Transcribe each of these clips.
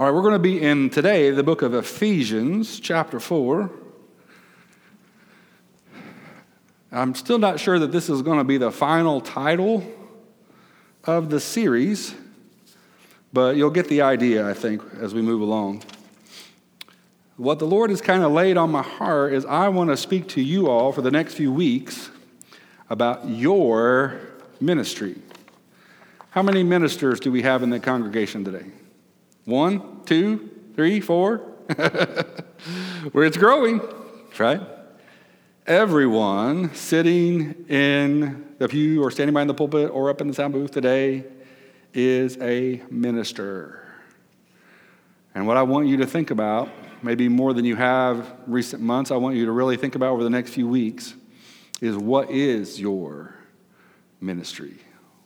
All right, we're going to be in today the book of Ephesians, chapter 4. I'm still not sure that this is going to be the final title of the series, but you'll get the idea, I think, as we move along. What the Lord has kind of laid on my heart is I want to speak to you all for the next few weeks about your ministry. How many ministers do we have in the congregation today? One, two, three, four. Where it's growing, right? Everyone sitting in the pew or standing behind the pulpit or up in the sound booth today is a minister. And what I want you to think about, maybe more than you have recent months, I want you to really think about over the next few weeks is what is your ministry?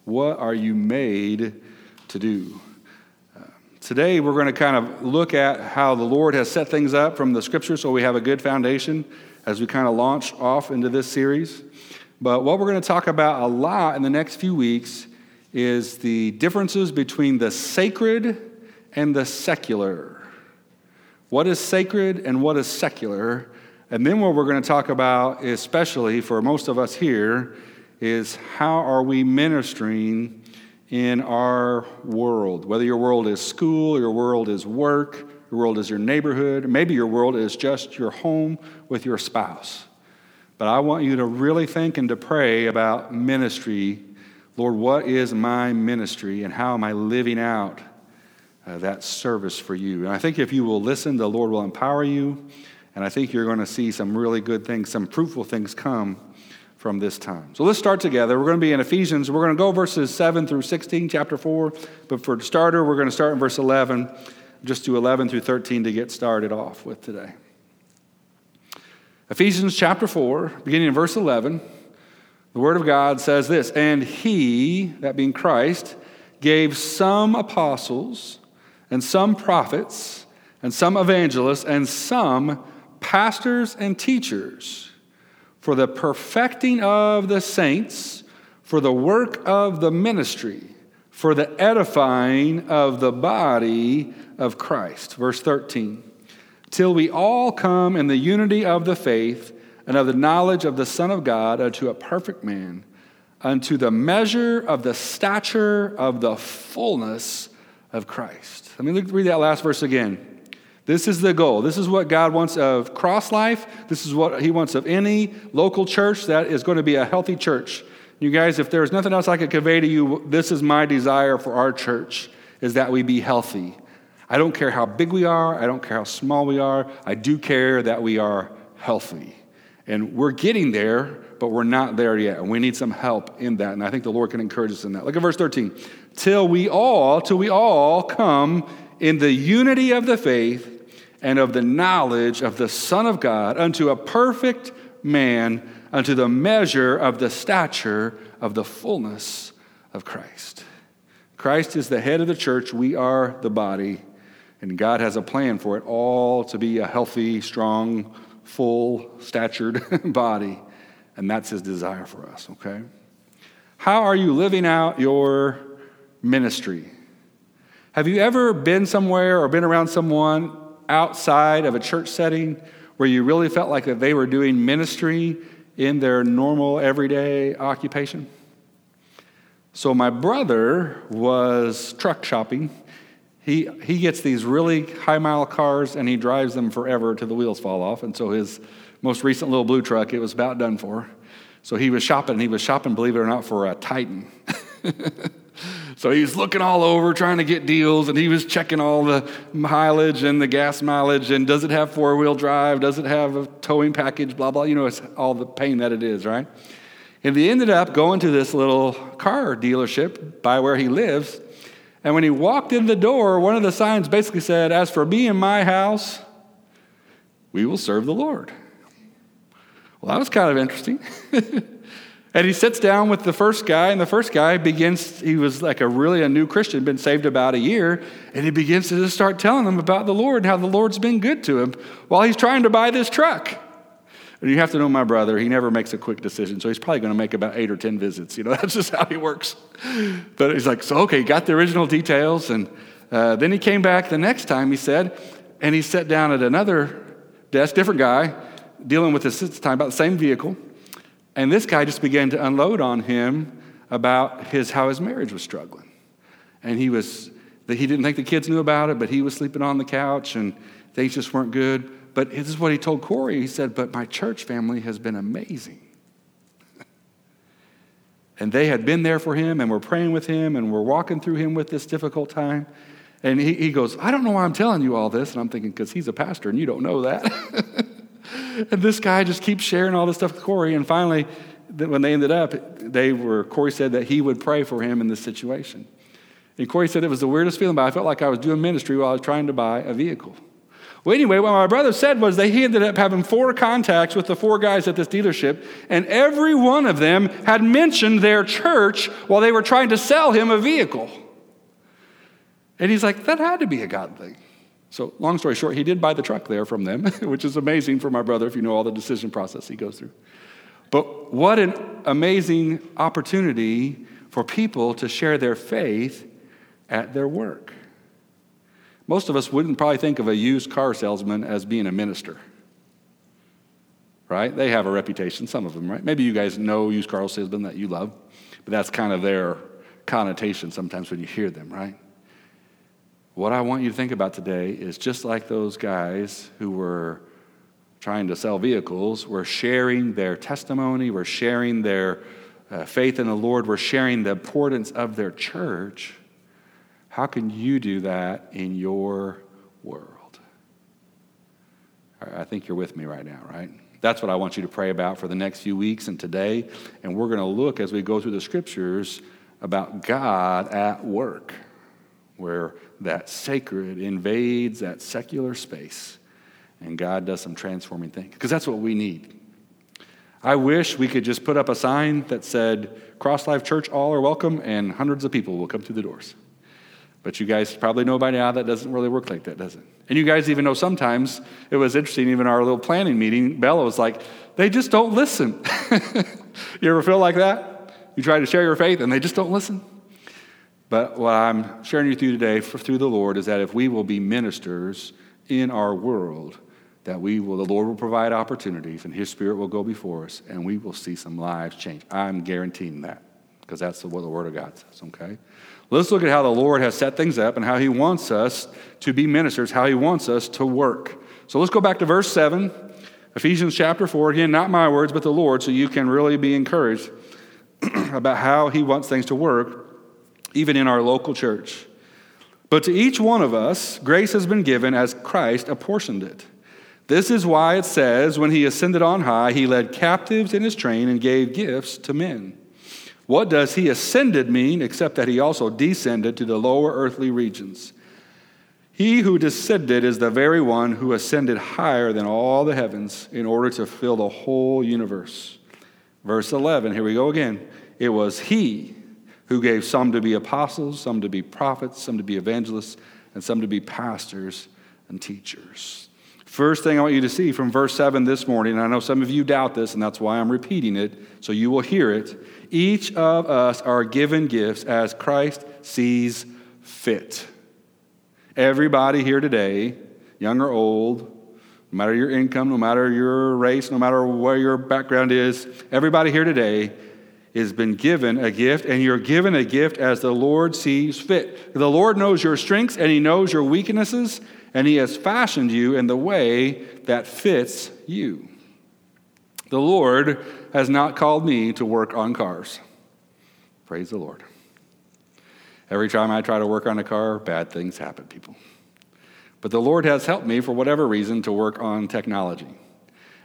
What are you made to do? Today, we're going to kind of look at how the Lord has set things up from the scripture so we have a good foundation as we kind of launch off into this series. But what we're going to talk about a lot in the next few weeks is the differences between the sacred and the secular. What is sacred and what is secular? And then what we're going to talk about, especially for most of us here, is how are we ministering in our world, whether your world is school, your world is work, your world is your neighborhood, maybe your world is just your home with your spouse. But I want you to really think and to pray about ministry. Lord, what is my ministry and how am I living out uh, that service for you? And I think if you will listen, the Lord will empower you. And I think you're going to see some really good things, some fruitful things come from this time. So let's start together. We're going to be in Ephesians. We're going to go verses 7 through 16, chapter 4. But for starter, we're going to start in verse 11, just do 11 through 13 to get started off with today. Ephesians chapter 4, beginning in verse 11, the Word of God says this And He, that being Christ, gave some apostles, and some prophets, and some evangelists, and some pastors and teachers for the perfecting of the saints, for the work of the ministry, for the edifying of the body of Christ. Verse 13. Till we all come in the unity of the faith and of the knowledge of the Son of God unto a perfect man, unto the measure of the stature of the fullness of Christ. Let me read that last verse again. This is the goal. This is what God wants of Cross Life. This is what He wants of any local church that is going to be a healthy church. You guys, if there's nothing else I could convey to you, this is my desire for our church is that we be healthy. I don't care how big we are, I don't care how small we are. I do care that we are healthy. And we're getting there, but we're not there yet. And we need some help in that. And I think the Lord can encourage us in that. Look at verse 13. Till we all, till we all come in the unity of the faith and of the knowledge of the Son of God unto a perfect man, unto the measure of the stature of the fullness of Christ. Christ is the head of the church, we are the body, and God has a plan for it all to be a healthy, strong, full statured body, and that's his desire for us, okay? How are you living out your ministry? Have you ever been somewhere or been around someone outside of a church setting where you really felt like that they were doing ministry in their normal everyday occupation? So my brother was truck shopping. He, he gets these really high mile cars and he drives them forever till the wheels fall off. And so his most recent little blue truck, it was about done for. So he was shopping. And he was shopping, believe it or not, for a Titan. So he was looking all over trying to get deals and he was checking all the mileage and the gas mileage and does it have four wheel drive? Does it have a towing package? Blah, blah. You know, it's all the pain that it is, right? And he ended up going to this little car dealership by where he lives. And when he walked in the door, one of the signs basically said, As for me and my house, we will serve the Lord. Well, that was kind of interesting. And he sits down with the first guy, and the first guy begins, he was like a really a new Christian, been saved about a year, and he begins to just start telling them about the Lord and how the Lord's been good to him while he's trying to buy this truck. And you have to know my brother, he never makes a quick decision, so he's probably to make about eight or 10 visits. You know, that's just how he works. But he's like, so okay, got the original details, and Uh, then he came back the next time, he said, and he sat down at another desk, different guy, dealing with this time about the same vehicle. And this guy just began to unload on him about his, how his marriage was struggling. And he was, that he didn't think the kids knew about it, but he was sleeping on the couch and things just weren't good. But this is what he told Corey. He said, But my church family has been amazing. and they had been there for him and were praying with him and were walking through him with this difficult time. And he, he goes, I don't know why I'm telling you all this. And I'm thinking, because he's a pastor and you don't know that. and this guy just keeps sharing all this stuff with Corey. And finally, when they ended up, they were, Corey said that he would pray for him in this situation. And Corey said it was the weirdest feeling, but I felt like I was doing ministry while I was trying to buy a vehicle. Well, anyway, what my brother said was that he ended up having four contacts with the four guys at this dealership, and every one of them had mentioned their church while they were trying to sell him a vehicle. And he's like, that had to be a God thing. So, long story short, he did buy the truck there from them, which is amazing for my brother if you know all the decision process he goes through. But what an amazing opportunity for people to share their faith at their work. Most of us wouldn't probably think of a used car salesman as being a minister. Right? They have a reputation, some of them, right? Maybe you guys know used car salesmen that you love, but that's kind of their connotation sometimes when you hear them, right? What I want you to think about today is just like those guys who were trying to sell vehicles, were sharing their testimony, were sharing their uh, faith in the Lord, were sharing the importance of their church how can you do that in your world? I think you're with me right now, right? That's what I want you to pray about for the next few weeks and today. And we're going to look as we go through the scriptures about God at work, where that sacred invades that secular space and God does some transforming things. Because that's what we need. I wish we could just put up a sign that said, Cross Life Church, all are welcome, and hundreds of people will come through the doors. But you guys probably know by now that doesn't really work like that, does it? And you guys even know sometimes it was interesting, even our little planning meeting, Bella was like, they just don't listen. you ever feel like that? You try to share your faith and they just don't listen? But what I'm sharing with you today for, through the Lord is that if we will be ministers in our world, that we will, the Lord will provide opportunities and His Spirit will go before us and we will see some lives change. I'm guaranteeing that because that's what the Word of God says, okay? Let's look at how the Lord has set things up and how He wants us to be ministers, how He wants us to work. So let's go back to verse 7, Ephesians chapter 4. Again, not my words, but the Lord, so you can really be encouraged about how He wants things to work, even in our local church. But to each one of us, grace has been given as Christ apportioned it. This is why it says, when he ascended on high, he led captives in his train and gave gifts to men. What does he ascended mean except that he also descended to the lower earthly regions? He who descended is the very one who ascended higher than all the heavens in order to fill the whole universe. Verse 11, here we go again. It was he who gave some to be apostles, some to be prophets, some to be evangelists, and some to be pastors and teachers. First thing I want you to see from verse 7 this morning, and I know some of you doubt this, and that's why I'm repeating it, so you will hear it each of us are given gifts as Christ sees fit. Everybody here today, young or old, no matter your income, no matter your race, no matter where your background is, everybody here today has been given a gift, and you're given a gift as the Lord sees fit. The Lord knows your strengths and He knows your weaknesses, and He has fashioned you in the way that fits you. The Lord has not called me to work on cars. Praise the Lord. Every time I try to work on a car, bad things happen, people. But the Lord has helped me, for whatever reason, to work on technology.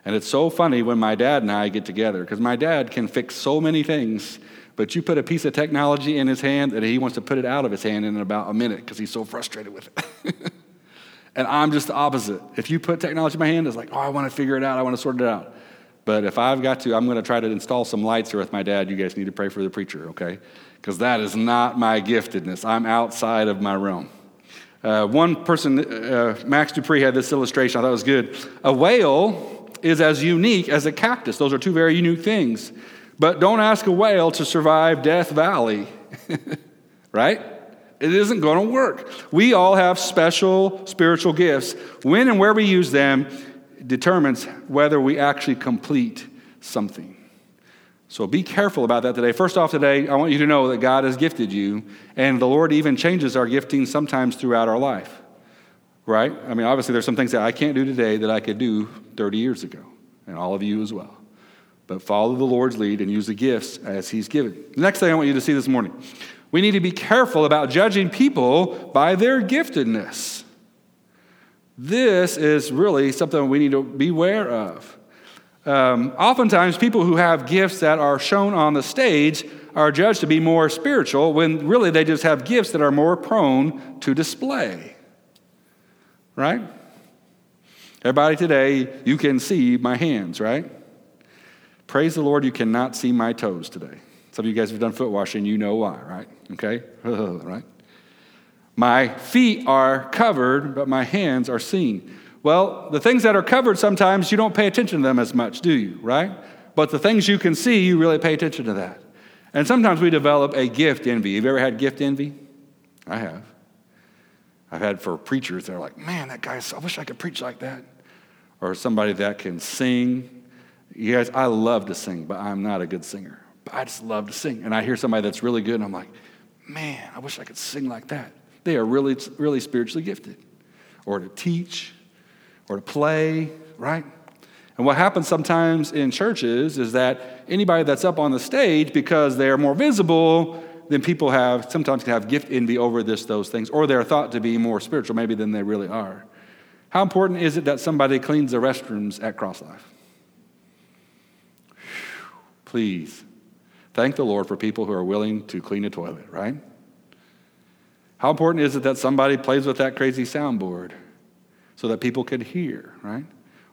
And it's so funny when my dad and I get together, because my dad can fix so many things, but you put a piece of technology in his hand that he wants to put it out of his hand in about a minute because he's so frustrated with it. and I'm just the opposite. If you put technology in my hand, it's like, oh, I want to figure it out, I want to sort it out. But if I've got to, I'm going to try to install some lights here with my dad. You guys need to pray for the preacher, okay? Because that is not my giftedness. I'm outside of my realm. Uh, one person, uh, Max Dupree, had this illustration. I thought it was good. A whale is as unique as a cactus. Those are two very unique things. But don't ask a whale to survive Death Valley, right? It isn't going to work. We all have special spiritual gifts. When and where we use them determines whether we actually complete something. So be careful about that today. First off, today, I want you to know that God has gifted you, and the Lord even changes our gifting sometimes throughout our life. Right? I mean, obviously, there's some things that I can't do today that I could do 30 years ago, and all of you as well. But follow the Lord's lead and use the gifts as He's given. The next thing I want you to see this morning we need to be careful about judging people by their giftedness. This is really something we need to beware of. Um, oftentimes, people who have gifts that are shown on the stage are judged to be more spiritual when really they just have gifts that are more prone to display. Right? Everybody today, you can see my hands, right? Praise the Lord, you cannot see my toes today. Some of you guys have done foot washing, you know why, right? Okay? right? My feet are covered, but my hands are seen. Well, the things that are covered sometimes you don't pay attention to them as much, do you? Right? But the things you can see, you really pay attention to that. And sometimes we develop a gift envy. Have you ever had gift envy? I have. I've had for preachers, they're like, man, that guy, I wish I could preach like that. Or somebody that can sing. You guys, I love to sing, but I'm not a good singer. But I just love to sing. And I hear somebody that's really good, and I'm like, man, I wish I could sing like that. They are really, really spiritually gifted. Or to teach, or to play, right? And what happens sometimes in churches is that anybody that's up on the stage, because they're more visible, then people have sometimes can have gift envy over this, those things, or they're thought to be more spiritual maybe than they really are. How important is it that somebody cleans the restrooms at Cross Life? Please thank the Lord for people who are willing to clean a toilet, right? How important is it that somebody plays with that crazy soundboard so that people can hear, right?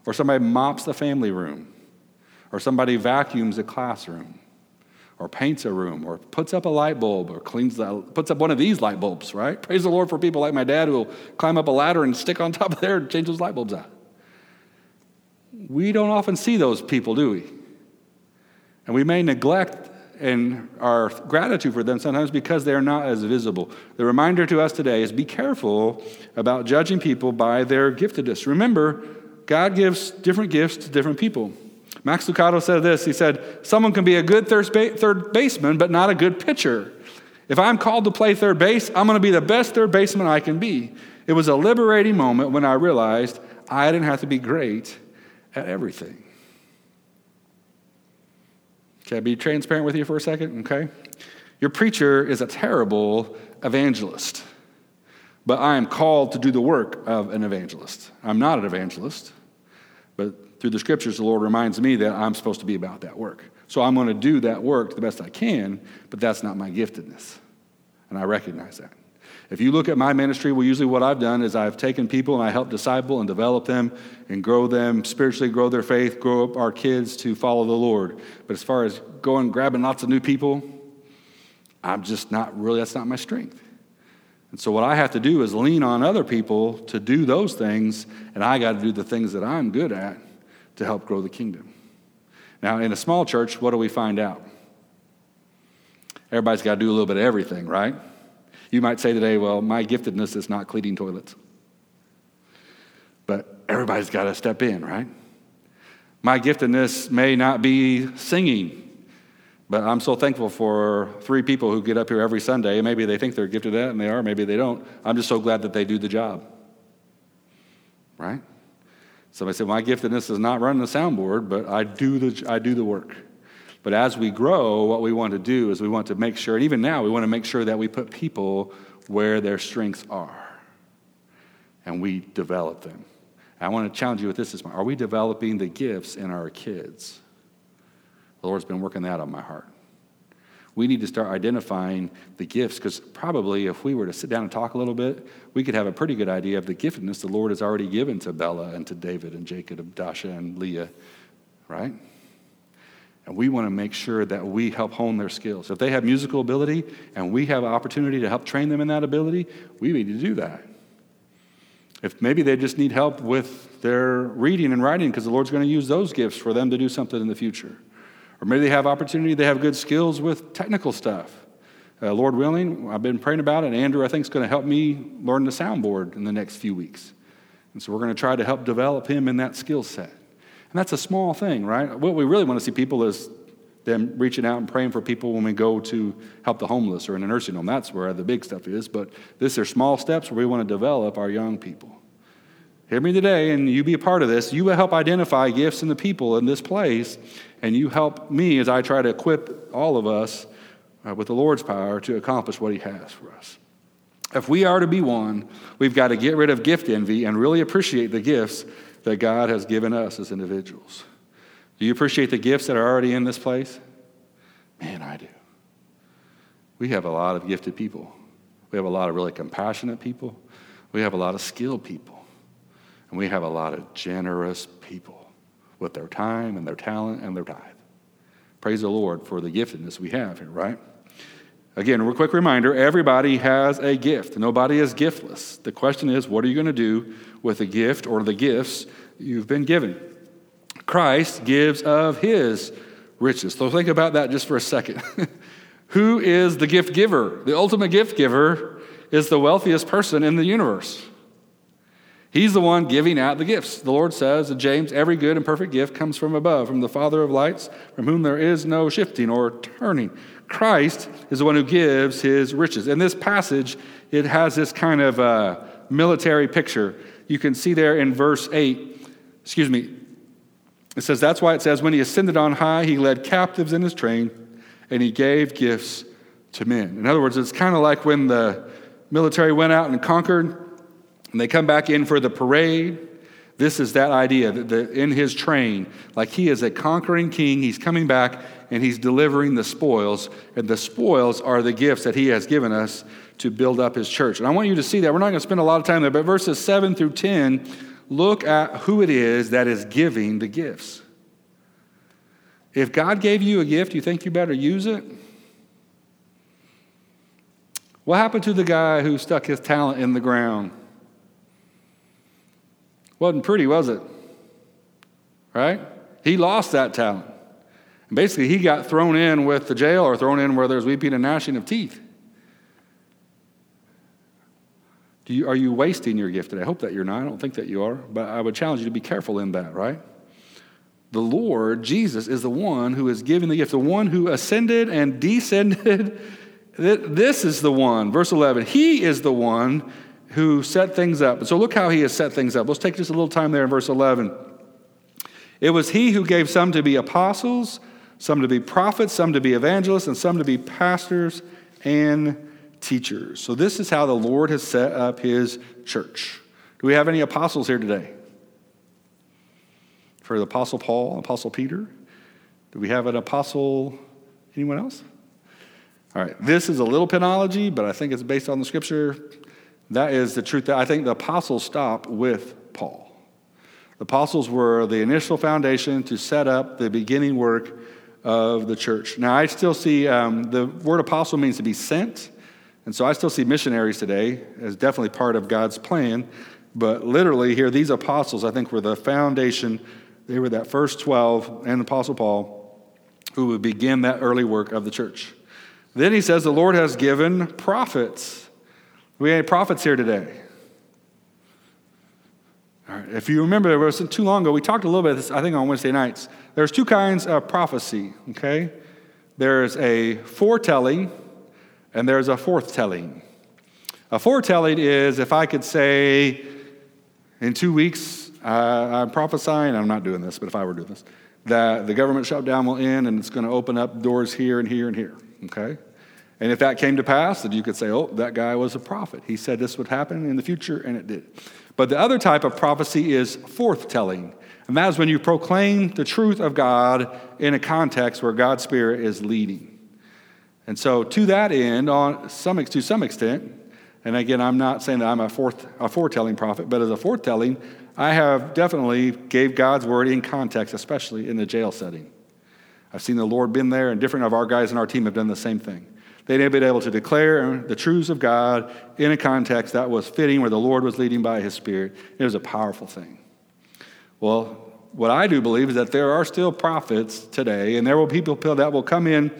Or somebody mops the family room, or somebody vacuums a classroom, or paints a room, or puts up a light bulb, or cleans the, puts up one of these light bulbs, right? Praise the Lord for people like my dad who will climb up a ladder and stick on top of there and change those light bulbs out. We don't often see those people, do we? And we may neglect and our gratitude for them sometimes because they are not as visible. The reminder to us today is be careful about judging people by their giftedness. Remember, God gives different gifts to different people. Max Lucado said this He said, Someone can be a good third baseman, but not a good pitcher. If I'm called to play third base, I'm going to be the best third baseman I can be. It was a liberating moment when I realized I didn't have to be great at everything. Can I be transparent with you for a second? Okay. Your preacher is a terrible evangelist, but I am called to do the work of an evangelist. I'm not an evangelist, but through the scriptures, the Lord reminds me that I'm supposed to be about that work. So I'm going to do that work the best I can, but that's not my giftedness. And I recognize that. If you look at my ministry, well, usually what I've done is I've taken people and I help disciple and develop them and grow them spiritually, grow their faith, grow up our kids to follow the Lord. But as far as going grabbing lots of new people, I'm just not really, that's not my strength. And so what I have to do is lean on other people to do those things, and I got to do the things that I'm good at to help grow the kingdom. Now, in a small church, what do we find out? Everybody's got to do a little bit of everything, right? You might say today, well, my giftedness is not cleaning toilets. But everybody's got to step in, right? My giftedness may not be singing, but I'm so thankful for three people who get up here every Sunday. Maybe they think they're gifted at it, and they are, maybe they don't. I'm just so glad that they do the job. Right? Somebody said, My giftedness is not running the soundboard, but I do the, I do the work. But as we grow, what we want to do is we want to make sure, and even now, we want to make sure that we put people where their strengths are and we develop them. I want to challenge you with this this morning. Are we developing the gifts in our kids? The Lord's been working that on my heart. We need to start identifying the gifts because probably if we were to sit down and talk a little bit, we could have a pretty good idea of the giftedness the Lord has already given to Bella and to David and Jacob, and Dasha and Leah, right? And we want to make sure that we help hone their skills. If they have musical ability and we have an opportunity to help train them in that ability, we need to do that. If maybe they just need help with their reading and writing because the Lord's going to use those gifts for them to do something in the future. Or maybe they have opportunity, they have good skills with technical stuff. Uh, Lord willing, I've been praying about it, and Andrew, I think, is going to help me learn the soundboard in the next few weeks. And so we're going to try to help develop him in that skill set. And that's a small thing, right? What we really want to see people is them reaching out and praying for people when we go to help the homeless or in a nursing home. That's where the big stuff is. But these are small steps where we want to develop our young people. Hear me today, and you be a part of this. You will help identify gifts in the people in this place, and you help me as I try to equip all of us uh, with the Lord's power to accomplish what He has for us. If we are to be one, we've got to get rid of gift envy and really appreciate the gifts that God has given us as individuals. Do you appreciate the gifts that are already in this place? Man, I do. We have a lot of gifted people. We have a lot of really compassionate people. We have a lot of skilled people. And we have a lot of generous people with their time and their talent and their tithe. Praise the Lord for the giftedness we have here, right? Again, a quick reminder everybody has a gift. Nobody is giftless. The question is, what are you going to do with the gift or the gifts you've been given? Christ gives of his riches. So think about that just for a second. Who is the gift giver? The ultimate gift giver is the wealthiest person in the universe. He's the one giving out the gifts. The Lord says in James, every good and perfect gift comes from above, from the Father of lights, from whom there is no shifting or turning. Christ is the one who gives his riches. In this passage, it has this kind of uh, military picture. You can see there in verse 8, excuse me, it says, That's why it says, When he ascended on high, he led captives in his train, and he gave gifts to men. In other words, it's kind of like when the military went out and conquered, and they come back in for the parade. This is that idea that the, in his train, like he is a conquering king, he's coming back and he's delivering the spoils. And the spoils are the gifts that he has given us to build up his church. And I want you to see that. We're not going to spend a lot of time there, but verses 7 through 10 look at who it is that is giving the gifts. If God gave you a gift, you think you better use it? What happened to the guy who stuck his talent in the ground? Wasn't pretty, was it? Right? He lost that talent. And basically, he got thrown in with the jail or thrown in where there's weeping and gnashing of teeth. Do You, are you wasting your gift today? I hope that you're not. I don't think that you are, but I would challenge you to be careful in that, right? The Lord, Jesus, is the one who is giving the gift, the one who ascended and descended. This is the one, verse 11. He is the one who set things up. So look how he has set things up. Let's take just a little time there in verse 11. It was he who gave some to be apostles, some to be prophets, some to be evangelists, and some to be pastors and teachers. So, this is how the Lord has set up his church. Do we have any apostles here today? For the Apostle Paul, Apostle Peter? Do we have an apostle? Anyone else? All right, this is a little penology, but I think it's based on the scripture. That is the truth. that I think the apostles stop with Paul. The apostles were the initial foundation to set up the beginning work of the church. Now, I still see um, the word apostle means to be sent. And so I still see missionaries today as definitely part of God's plan. But literally, here, these apostles, I think, were the foundation. They were that first 12 and Apostle Paul who would begin that early work of the church. Then he says, The Lord has given prophets. We had prophets here today. All right, if you remember, it wasn't too long ago, we talked a little bit of this, I think, on Wednesday nights. There's two kinds of prophecy, okay? There's a foretelling and there's a forthtelling. A foretelling is if I could say, in two weeks, uh, I'm prophesying, I'm not doing this, but if I were doing this, that the government shutdown will end and it's going to open up doors here and here and here, okay? And if that came to pass, then you could say, oh, that guy was a prophet. He said this would happen in the future, and it did. But the other type of prophecy is forthtelling. And that is when you proclaim the truth of God in a context where God's Spirit is leading. And so, to that end, on some, to some extent, and again, I'm not saying that I'm a, forth, a foretelling prophet, but as a forthtelling, I have definitely gave God's word in context, especially in the jail setting. I've seen the Lord been there, and different of our guys in our team have done the same thing. They've been able to declare the truths of God in a context that was fitting, where the Lord was leading by His Spirit. It was a powerful thing. Well, what I do believe is that there are still prophets today, and there will be people that will come in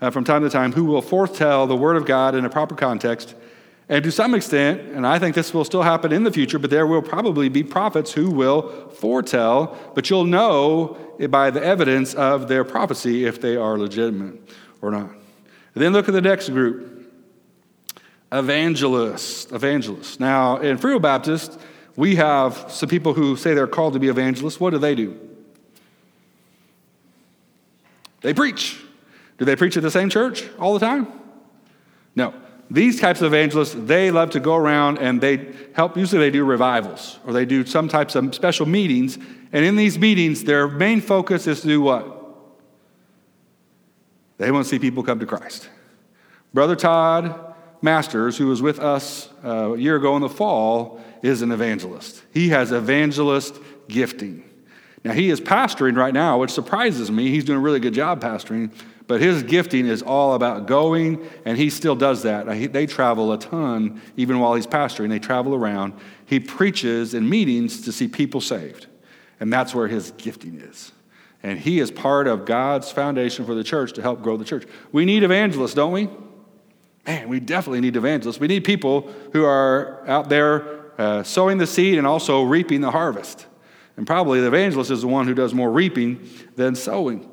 uh, from time to time who will forthtell the Word of God in a proper context. And to some extent, and I think this will still happen in the future, but there will probably be prophets who will foretell, but you'll know by the evidence of their prophecy if they are legitimate or not. Then look at the next group evangelists. Evangelists. Now, in Free Will Baptist, we have some people who say they're called to be evangelists. What do they do? They preach. Do they preach at the same church all the time? No. These types of evangelists, they love to go around and they help, usually they do revivals or they do some types of special meetings. And in these meetings, their main focus is to do what? They want to see people come to Christ. Brother Todd Masters, who was with us uh, a year ago in the fall, is an evangelist. He has evangelist gifting. Now, he is pastoring right now, which surprises me. He's doing a really good job pastoring, but his gifting is all about going, and he still does that. They travel a ton, even while he's pastoring. They travel around. He preaches in meetings to see people saved, and that's where his gifting is. And he is part of God's foundation for the church to help grow the church. We need evangelists, don't we? Man, we definitely need evangelists. We need people who are out there uh, sowing the seed and also reaping the harvest. And probably the evangelist is the one who does more reaping than sowing.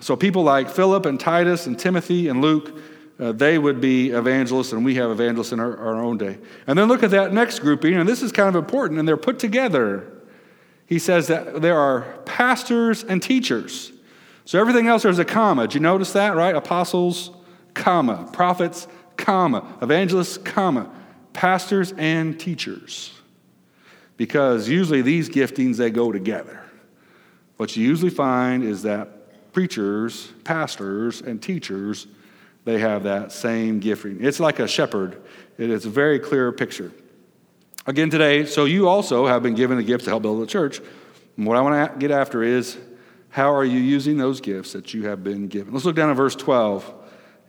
So people like Philip and Titus and Timothy and Luke, uh, they would be evangelists, and we have evangelists in our, our own day. And then look at that next grouping, and this is kind of important, and they're put together. He says that there are pastors and teachers. So everything else there's a comma. Did you notice that, right? Apostles, comma. Prophets, comma. Evangelists, comma. Pastors and teachers because usually these giftings they go together. What you usually find is that preachers, pastors, and teachers they have that same gifting. It's like a shepherd. It is a very clear picture. Again today, so you also have been given a gift to help build the church. And what I want to get after is how are you using those gifts that you have been given? Let's look down at verse 12,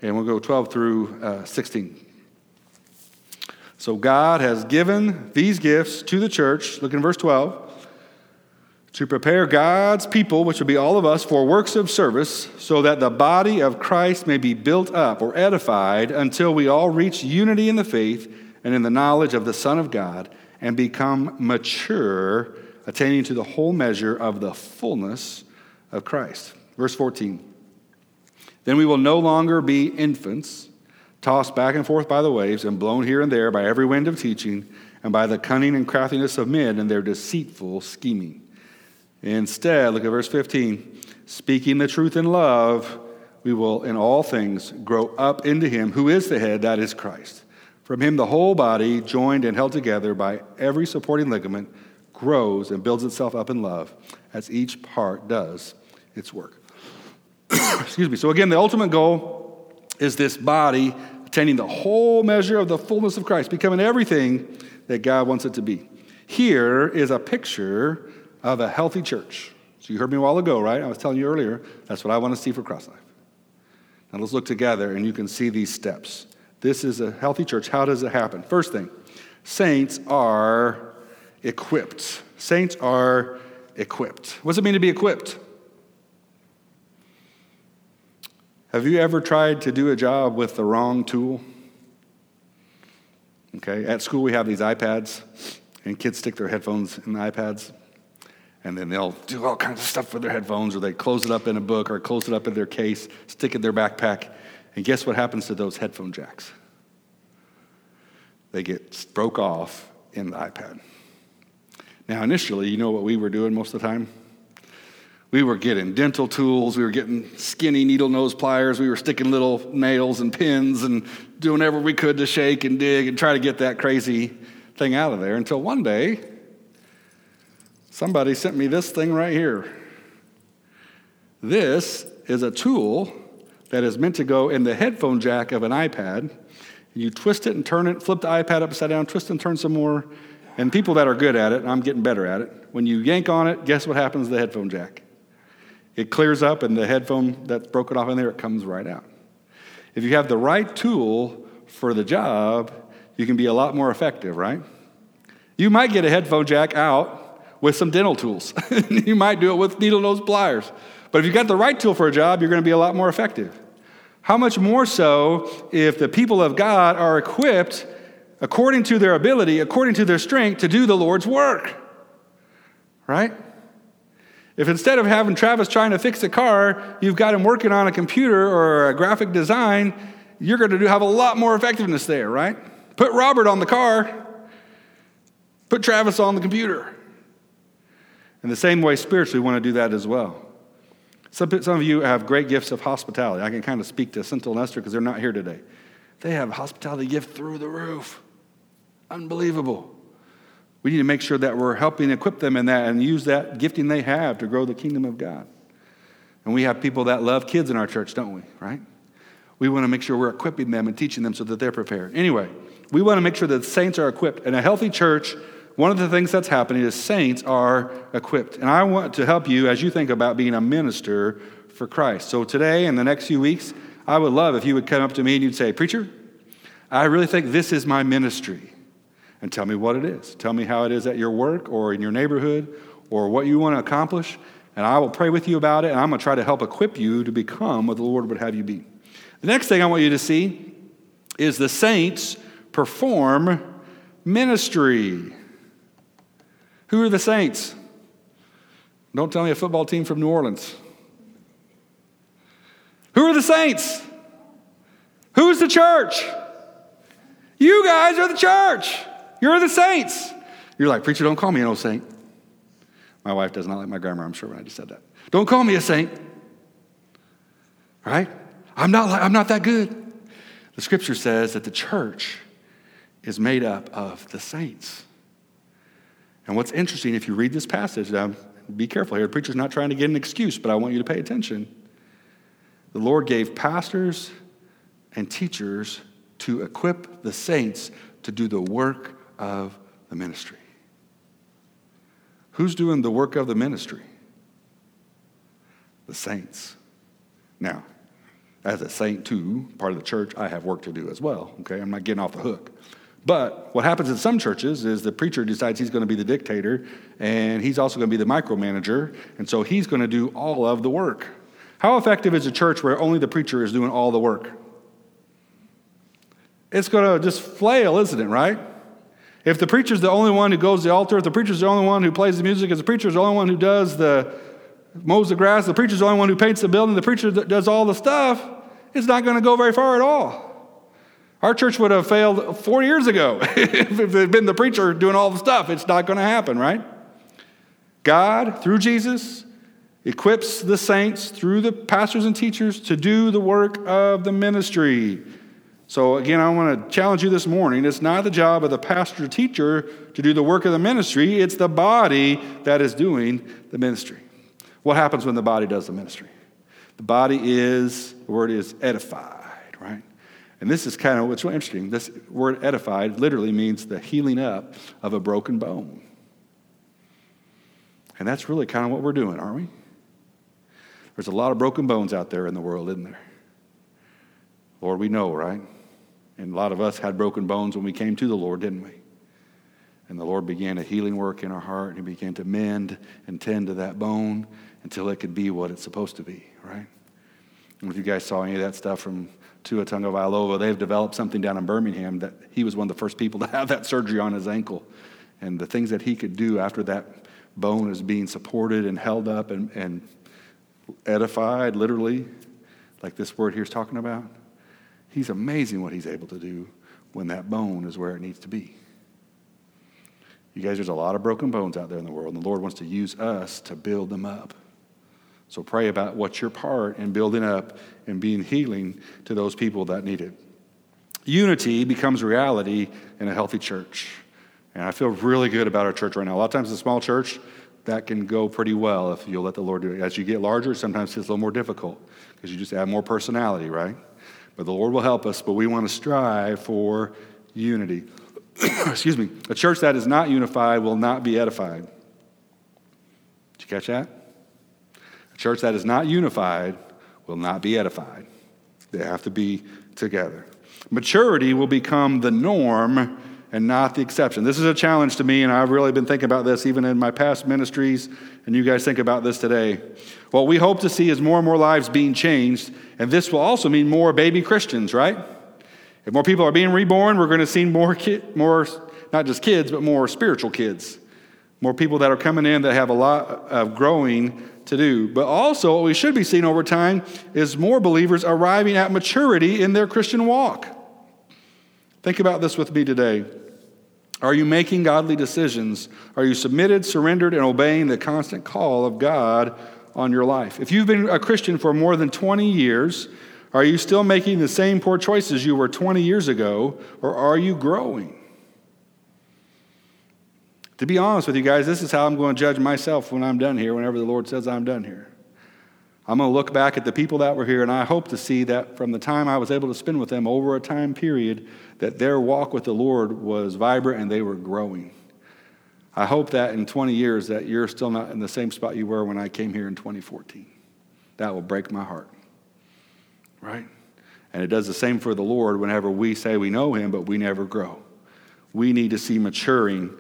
and we'll go 12 through uh, 16. So God has given these gifts to the church, look in verse 12, to prepare God's people, which will be all of us, for works of service, so that the body of Christ may be built up or edified until we all reach unity in the faith and in the knowledge of the Son of God and become mature, attaining to the whole measure of the fullness of Christ. Verse 14. Then we will no longer be infants tossed back and forth by the waves and blown here and there by every wind of teaching and by the cunning and craftiness of men and their deceitful scheming. Instead, look at verse 15. Speaking the truth in love, we will in all things grow up into him who is the head, that is Christ. From him, the whole body, joined and held together by every supporting ligament, grows and builds itself up in love as each part does its work. Excuse me. So, again, the ultimate goal is this body attaining the whole measure of the fullness of Christ, becoming everything that God wants it to be. Here is a picture of a healthy church. So you heard me a while ago, right? I was telling you earlier, that's what I want to see for Cross Life. Now let's look together and you can see these steps. This is a healthy church. How does it happen? First thing, saints are equipped. Saints are equipped. What does it mean to be equipped? Have you ever tried to do a job with the wrong tool? Okay, at school we have these iPads, and kids stick their headphones in the iPads, and then they'll do all kinds of stuff with their headphones, or they close it up in a book, or close it up in their case, stick it in their backpack, and guess what happens to those headphone jacks? They get broke off in the iPad. Now, initially, you know what we were doing most of the time? we were getting dental tools, we were getting skinny needle nose pliers, we were sticking little nails and pins and doing whatever we could to shake and dig and try to get that crazy thing out of there until one day somebody sent me this thing right here. This is a tool that is meant to go in the headphone jack of an iPad. You twist it and turn it, flip the iPad upside down, twist and turn some more. And people that are good at it, I'm getting better at it, when you yank on it, guess what happens to the headphone jack? It clears up, and the headphone that's broken off in there, it comes right out. If you have the right tool for the job, you can be a lot more effective, right? You might get a headphone jack out with some dental tools. you might do it with needle nose pliers. But if you've got the right tool for a job, you're going to be a lot more effective. How much more so if the people of God are equipped according to their ability, according to their strength, to do the Lord's work? Right? If instead of having Travis trying to fix a car, you've got him working on a computer or a graphic design, you're going to have a lot more effectiveness there, right? Put Robert on the car, put Travis on the computer. In the same way, spiritually, we want to do that as well. Some, some of you have great gifts of hospitality. I can kind of speak to Central Esther because they're not here today. They have hospitality gift through the roof. Unbelievable. We need to make sure that we're helping equip them in that and use that gifting they have to grow the kingdom of God. And we have people that love kids in our church, don't we? Right? We want to make sure we're equipping them and teaching them so that they're prepared. Anyway, we want to make sure that saints are equipped. And a healthy church, one of the things that's happening is saints are equipped. And I want to help you as you think about being a minister for Christ. So today and the next few weeks, I would love if you would come up to me and you'd say, Preacher, I really think this is my ministry. And tell me what it is. Tell me how it is at your work or in your neighborhood or what you want to accomplish. And I will pray with you about it. And I'm going to try to help equip you to become what the Lord would have you be. The next thing I want you to see is the saints perform ministry. Who are the saints? Don't tell me a football team from New Orleans. Who are the saints? Who's the church? You guys are the church. You're the saints. You're like, Preacher, don't call me an old saint. My wife does not like my grammar, I'm sure, when I just said that. Don't call me a saint. Right? I'm not, like, I'm not that good. The scripture says that the church is made up of the saints. And what's interesting, if you read this passage, now be careful here. The preacher's not trying to get an excuse, but I want you to pay attention. The Lord gave pastors and teachers to equip the saints to do the work of the ministry. Who's doing the work of the ministry? The saints. Now, as a saint too, part of the church, I have work to do as well. Okay, I'm not getting off the hook. But what happens in some churches is the preacher decides he's going to be the dictator and he's also going to be the micromanager, and so he's going to do all of the work. How effective is a church where only the preacher is doing all the work? It's going to just flail, isn't it, right? If the preacher's the only one who goes to the altar, if the preacher's the only one who plays the music, if the preacher's the only one who does the mows the grass, the preacher's the only one who paints the building, the preacher does all the stuff, it's not going to go very far at all. Our church would have failed four years ago if it had been the preacher doing all the stuff. It's not going to happen, right? God, through Jesus, equips the saints through the pastors and teachers to do the work of the ministry. So, again, I want to challenge you this morning. It's not the job of the pastor teacher to do the work of the ministry, it's the body that is doing the ministry. What happens when the body does the ministry? The body is, the word is edified? And this is kind of what's interesting. This word edified literally means the healing up of a broken bone. And that's really kind of what we're doing, aren't we? There's a lot of broken bones out there in the world, isn't there? Lord, we know, right? And a lot of us had broken bones when we came to the Lord, didn't we? And the Lord began a healing work in our heart, and He began to mend and tend to that bone until it could be what it's supposed to be, right? And if you guys saw any of that stuff from Tua Tagovailoa, they've developed something down in Birmingham that he was one of the first people to have that surgery on his ankle. And the things that he could do after that bone is being supported and held up and, and edified, literally, like this word here is talking about, he's amazing what he's able to do when that bone is where it needs to be. You guys, there's a lot of broken bones out there in the world, and the Lord wants to use us to build them up. So pray about what's your part in building up and being healing to those people that need it. Unity becomes reality in a healthy church. And I feel really good about our church right now. A lot of times, a small church, that can go pretty well if you'll let the Lord do it. As you get larger, sometimes it's a little more difficult because you just add more personality, right? But the Lord will help us, but we want to strive for unity. Excuse me. A church that is not unified will not be edified. Did you catch that? A church that is not unified will not be edified. They have to be together. Maturity will become the norm and not the exception. This is a challenge to me, and I've really been thinking about this even in my past ministries, and you guys think about this today. What we hope to see is more and more lives being changed, and this will also mean more baby Christians, right? If more people are being reborn, we're going to see more, more not just kids, but more spiritual kids. More people that are coming in that have a lot of growing to do. But also, what we should be seeing over time is more believers arriving at maturity in their Christian walk. Think about this with me today. Are you making godly decisions? Are you submitted, surrendered, and obeying the constant call of God on your life? If you've been a Christian for more than 20 years, are you still making the same poor choices you were 20 years ago, or are you growing? To be honest with you guys, this is how I'm going to judge myself when I'm done here, whenever the Lord says I'm done here. I'm going to look back at the people that were here, and I hope to see that from the time I was able to spend with them over a time period, that their walk with the Lord was vibrant and they were growing. I hope that in 20 years that you're still not in the same spot you were when I came here in 2014. That will break my heart. Right? And it does the same for the Lord whenever we say we know him, but we never grow. We need to see maturing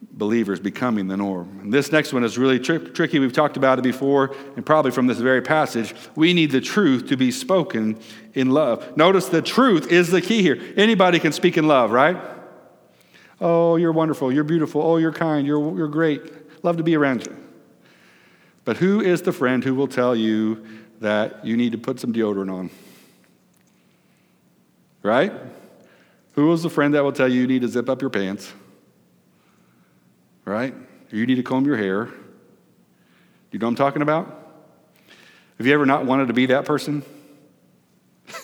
believers becoming the norm. And this next one is really tri- tricky. We've talked about it before, and probably from this very passage. We need the truth to be spoken in love. Notice the truth is the key here. Anybody can speak in love, right? Oh, you're wonderful. You're beautiful. Oh, you're kind. You're, you're great. Love to be around you. But who is the friend who will tell you that you need to put some deodorant on? Right? Who is the friend that will tell you you need to zip up your pants? Right? you need to comb your hair. You know what I'm talking about? Have you ever not wanted to be that person?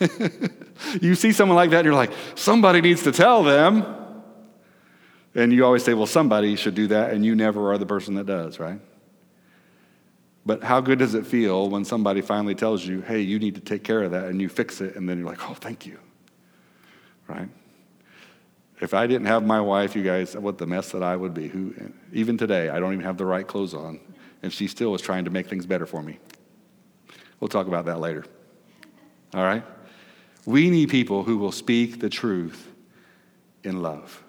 you see someone like that and you're like, somebody needs to tell them. And you always say, well, somebody should do that, and you never are the person that does, right? But how good does it feel when somebody finally tells you, hey, you need to take care of that, and you fix it, and then you're like, oh, thank you, right? If I didn't have my wife, you guys, what the mess that I would be. Who, even today, I don't even have the right clothes on, and she still was trying to make things better for me. We'll talk about that later. All right? We need people who will speak the truth in love.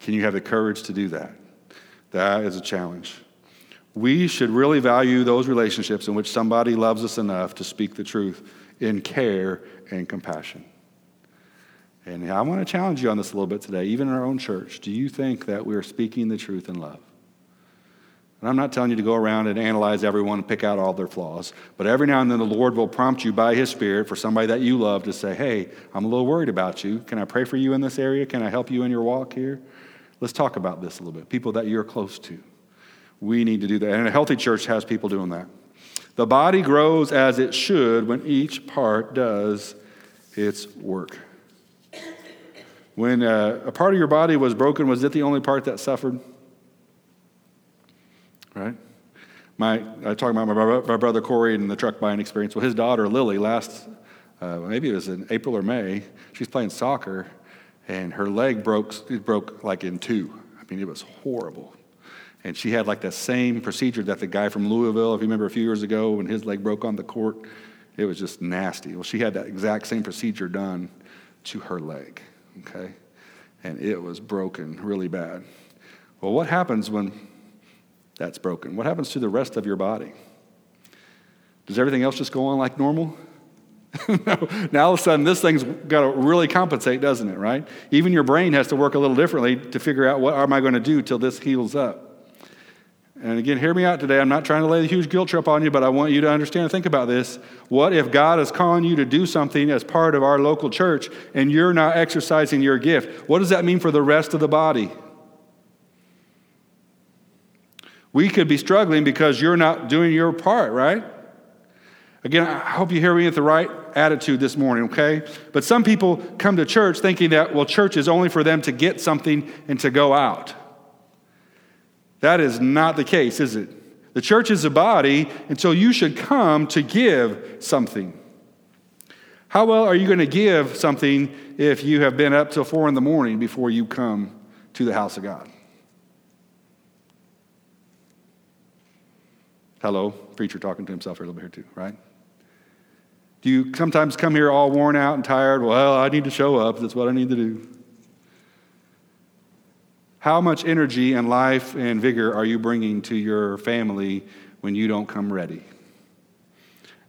Can you have the courage to do that? That is a challenge. We should really value those relationships in which somebody loves us enough to speak the truth in care and compassion. And I want to challenge you on this a little bit today, even in our own church. Do you think that we're speaking the truth in love? And I'm not telling you to go around and analyze everyone and pick out all their flaws, but every now and then the Lord will prompt you by His Spirit for somebody that you love to say, Hey, I'm a little worried about you. Can I pray for you in this area? Can I help you in your walk here? Let's talk about this a little bit. People that you're close to. We need to do that. And a healthy church has people doing that. The body grows as it should when each part does its work. When uh, a part of your body was broken, was it the only part that suffered? Right? My, I talk about my, my brother Corey and the truck buying experience. Well, his daughter Lily, last, uh, maybe it was in April or May, she's playing soccer, and her leg broke, it broke like in two. I mean, it was horrible. And she had like that same procedure that the guy from Louisville, if you remember a few years ago when his leg broke on the court, it was just nasty. Well, she had that exact same procedure done to her leg okay? And it was broken really bad. Well, what happens when that's broken? What happens to the rest of your body? Does everything else just go on like normal? no. Now all of a sudden, this thing's got to really compensate, doesn't it, right? Even your brain has to work a little differently to figure out what am I going to do till this heals up. And again, hear me out today. I'm not trying to lay a huge guilt trip on you, but I want you to understand and think about this. What if God is calling you to do something as part of our local church and you're not exercising your gift? What does that mean for the rest of the body? We could be struggling because you're not doing your part, right? Again, I hope you hear me with the right attitude this morning, okay? But some people come to church thinking that, well, church is only for them to get something and to go out. That is not the case, is it? The church is a body, and so you should come to give something. How well are you going to give something if you have been up till four in the morning before you come to the house of God? Hello, preacher talking to himself a little bit here too, right? Do you sometimes come here all worn out and tired? Well, I need to show up. That's what I need to do. How much energy and life and vigor are you bringing to your family when you don't come ready?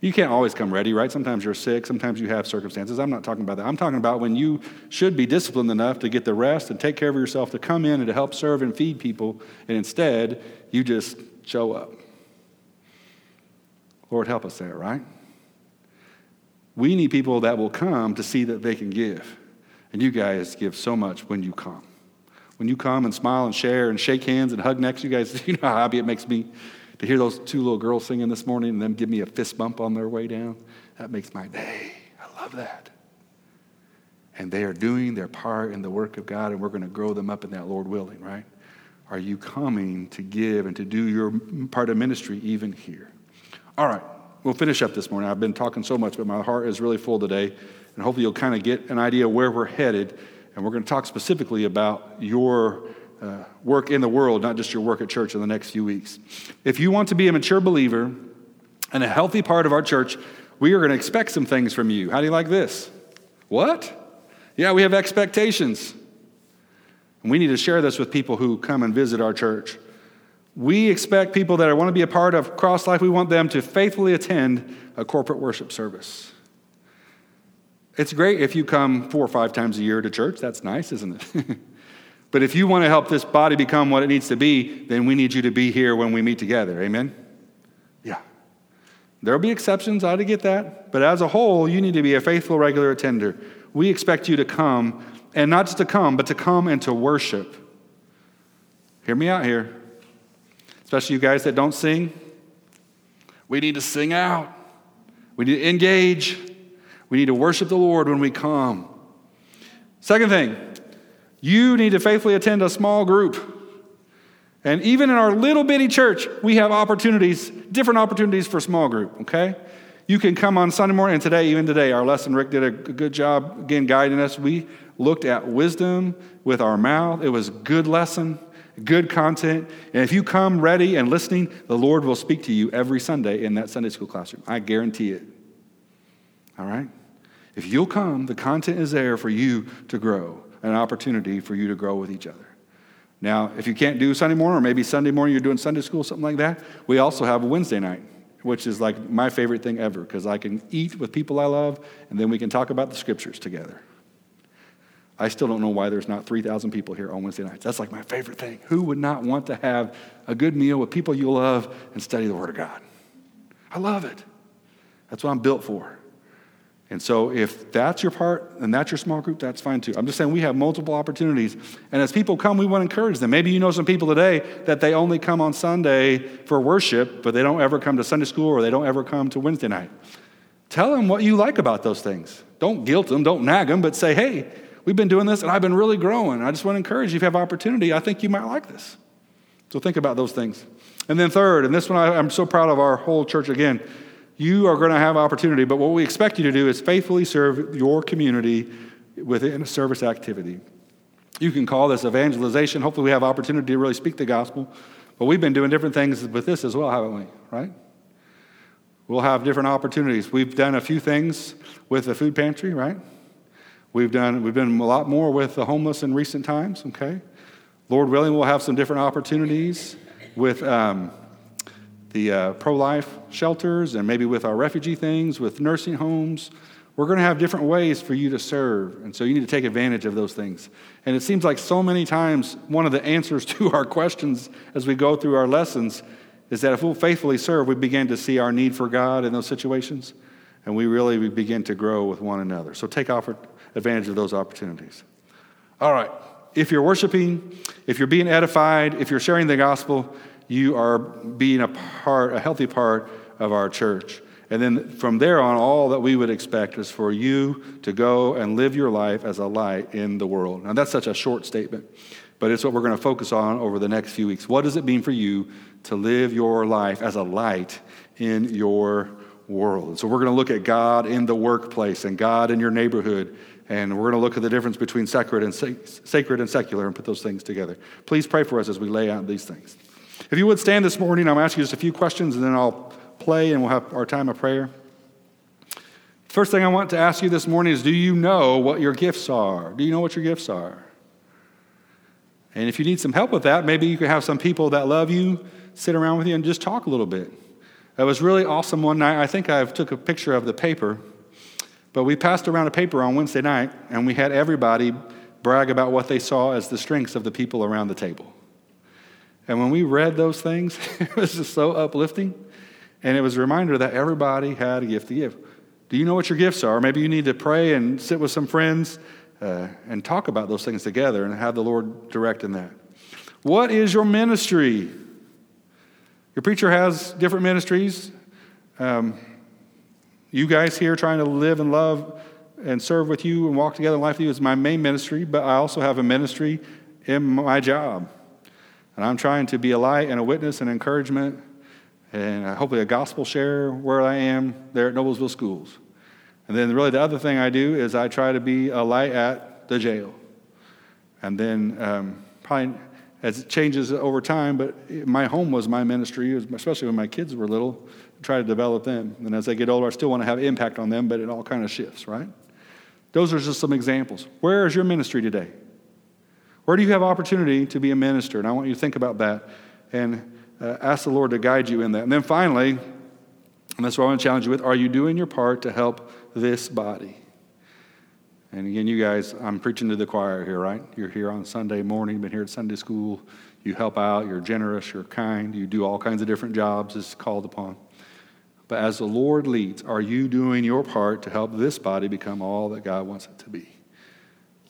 You can't always come ready, right? Sometimes you're sick, sometimes you have circumstances. I'm not talking about that. I'm talking about when you should be disciplined enough to get the rest and take care of yourself, to come in and to help serve and feed people, and instead you just show up. Lord, help us there, right? We need people that will come to see that they can give. And you guys give so much when you come. When you come and smile and share and shake hands and hug necks, you guys, you know how happy it makes me to hear those two little girls singing this morning and them give me a fist bump on their way down, that makes my day. I love that. And they are doing their part in the work of God, and we're going to grow them up in that, Lord willing, right? Are you coming to give and to do your part of ministry even here? All right, we'll finish up this morning. I've been talking so much, but my heart is really full today, and hopefully you'll kind of get an idea where we're headed. And we're going to talk specifically about your uh, work in the world, not just your work at church in the next few weeks. If you want to be a mature believer and a healthy part of our church, we are going to expect some things from you. How do you like this? What? Yeah, we have expectations. And we need to share this with people who come and visit our church. We expect people that want to be a part of Cross Life, we want them to faithfully attend a corporate worship service. It's great if you come four or five times a year to church. That's nice, isn't it? But if you want to help this body become what it needs to be, then we need you to be here when we meet together. Amen? Yeah. There'll be exceptions, I get that. But as a whole, you need to be a faithful, regular attender. We expect you to come, and not just to come, but to come and to worship. Hear me out here. Especially you guys that don't sing. We need to sing out. We need to engage. We need to worship the Lord when we come. Second thing, you need to faithfully attend a small group. And even in our little bitty church, we have opportunities, different opportunities for small group, okay? You can come on Sunday morning, and today, even today, our lesson, Rick did a good job, again, guiding us. We looked at wisdom with our mouth. It was good lesson, good content. And if you come ready and listening, the Lord will speak to you every Sunday in that Sunday school classroom. I guarantee it. All right? If you'll come, the content is there for you to grow an opportunity for you to grow with each other. Now, if you can't do Sunday morning, or maybe Sunday morning you're doing Sunday school, something like that, we also have a Wednesday night, which is like my favorite thing ever because I can eat with people I love and then we can talk about the scriptures together. I still don't know why there's not 3,000 people here on Wednesday nights. That's like my favorite thing. Who would not want to have a good meal with people you love and study the Word of God? I love it. That's what I'm built for. And so, if that's your part and that's your small group, that's fine too. I'm just saying we have multiple opportunities. And as people come, we want to encourage them. Maybe you know some people today that they only come on Sunday for worship, but they don't ever come to Sunday school or they don't ever come to Wednesday night. Tell them what you like about those things. Don't guilt them, don't nag them, but say, hey, we've been doing this and I've been really growing. I just want to encourage you if you have opportunity, I think you might like this. So, think about those things. And then, third, and this one I'm so proud of our whole church again you are going to have opportunity, but what we expect you to do is faithfully serve your community within a service activity. You can call this evangelization. Hopefully, we have opportunity to really speak the gospel. But we've been doing different things with this as well, haven't we? Right? We'll have different opportunities. We've done a few things with the food pantry, right? We've done we've been a lot more with the homeless in recent times. Okay, Lord willing, we'll have some different opportunities with. Um, the uh, pro life shelters and maybe with our refugee things, with nursing homes. We're going to have different ways for you to serve. And so you need to take advantage of those things. And it seems like so many times one of the answers to our questions as we go through our lessons is that if we'll faithfully serve, we begin to see our need for God in those situations. And we really begin to grow with one another. So take advantage of those opportunities. All right. If you're worshiping, if you're being edified, if you're sharing the gospel, you are being a part, a healthy part of our church. And then from there on, all that we would expect is for you to go and live your life as a light in the world. Now, that's such a short statement, but it's what we're going to focus on over the next few weeks. What does it mean for you to live your life as a light in your world? So, we're going to look at God in the workplace and God in your neighborhood. And we're going to look at the difference between sacred and, sacred and secular and put those things together. Please pray for us as we lay out these things. If you would stand this morning, I'm asking you just a few questions and then I'll play and we'll have our time of prayer. First thing I want to ask you this morning is Do you know what your gifts are? Do you know what your gifts are? And if you need some help with that, maybe you could have some people that love you sit around with you and just talk a little bit. It was really awesome one night. I think I took a picture of the paper, but we passed around a paper on Wednesday night, and we had everybody brag about what they saw as the strengths of the people around the table. And when we read those things, it was just so uplifting. And it was a reminder that everybody had a gift to give. Do you know what your gifts are? Maybe you need to pray and sit with some friends uh, and talk about those things together and have the Lord direct in that. What is your ministry? Your preacher has different ministries. Um, you guys here trying to live and love and serve with you and walk together in life with you is my main ministry, but I also have a ministry in my job. And I'm trying to be a light and a witness and encouragement and hopefully a gospel share where I am there at Noblesville Schools. And then, really, the other thing I do is I try to be a light at the jail. And then, um, probably as it changes over time, but my home was my ministry, especially when my kids were little, try to develop them. And as they get older, I still want to have impact on them, but it all kind of shifts, right? Those are just some examples. Where is your ministry today? Where do you have opportunity to be a minister? And I want you to think about that and uh, ask the Lord to guide you in that. And then finally, and that's what I want to challenge you with are you doing your part to help this body? And again, you guys, I'm preaching to the choir here, right? You're here on Sunday morning, been here at Sunday school. You help out, you're generous, you're kind, you do all kinds of different jobs as called upon. But as the Lord leads, are you doing your part to help this body become all that God wants it to be?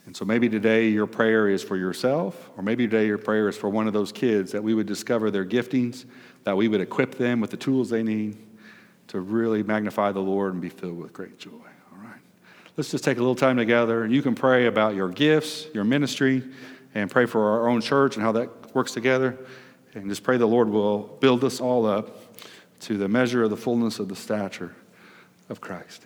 And so maybe today your prayer is for yourself, or maybe today your prayer is for one of those kids that we would discover their giftings, that we would equip them with the tools they need to really magnify the Lord and be filled with great joy. All right. Let's just take a little time together, and you can pray about your gifts, your ministry, and pray for our own church and how that works together. And just pray the Lord will build us all up to the measure of the fullness of the stature of Christ.